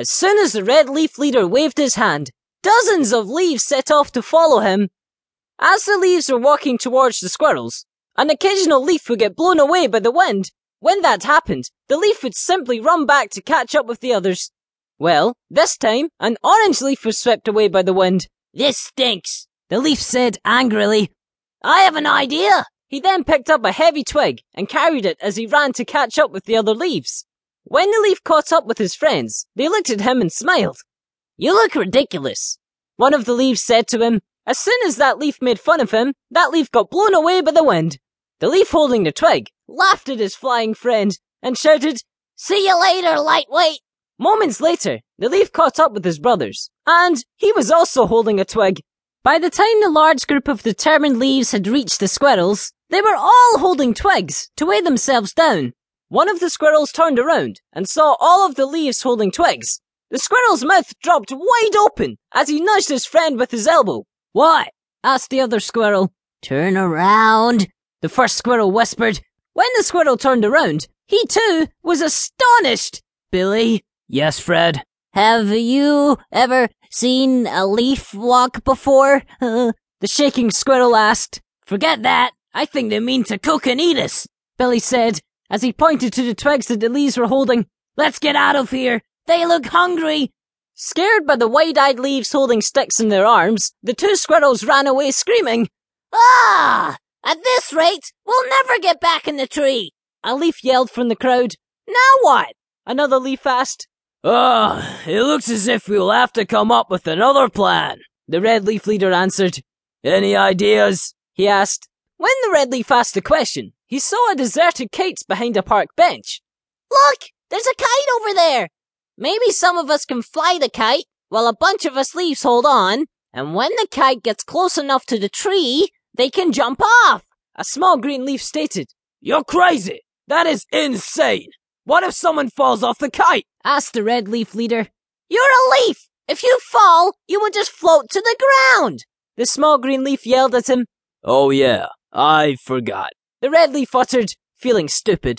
As soon as the red leaf leader waved his hand, dozens of leaves set off to follow him. As the leaves were walking towards the squirrels, an occasional leaf would get blown away by the wind. When that happened, the leaf would simply run back to catch up with the others. Well, this time, an orange leaf was swept away by the wind. This stinks, the leaf said angrily. I have an idea. He then picked up a heavy twig and carried it as he ran to catch up with the other leaves. When the leaf caught up with his friends, they looked at him and smiled. You look ridiculous, one of the leaves said to him. As soon as that leaf made fun of him, that leaf got blown away by the wind. The leaf holding the twig laughed at his flying friend and shouted, See you later, lightweight. Moments later, the leaf caught up with his brothers, and he was also holding a twig. By the time the large group of determined leaves had reached the squirrels, they were all holding twigs to weigh themselves down. One of the squirrels turned around and saw all of the leaves holding twigs. The squirrel's mouth dropped wide open as he nudged his friend with his elbow. What? asked the other squirrel. Turn around, the first squirrel whispered. When the squirrel turned around, he too was astonished. Billy? Yes, Fred? Have you ever seen a leaf walk before? The shaking squirrel asked. Forget that. I think they mean to cook and eat us, Billy said, as he pointed to the twigs that the leaves were holding. Let's get out of here. They look hungry. Scared by the wide-eyed leaves holding sticks in their arms, the two squirrels ran away screaming. Ah! At this rate, we'll never get back in the tree. A leaf yelled from the crowd. Now what? Another leaf asked. Oh, it looks as if we'll have to come up with another plan. The red leaf leader answered. Any ideas? He asked. When the red leaf asked the question, he saw a deserted kite behind a park bench. Look, there's a kite over there. Maybe some of us can fly the kite while a bunch of us leaves hold on, and when the kite gets close enough to the tree, they can jump off. A small green leaf stated. You're crazy. That is insane. What if someone falls off the kite? asked the red leaf leader. You're a leaf. If you fall, you will just float to the ground. The small green leaf yelled at him. Oh yeah, I forgot. The red leaf uttered, feeling stupid.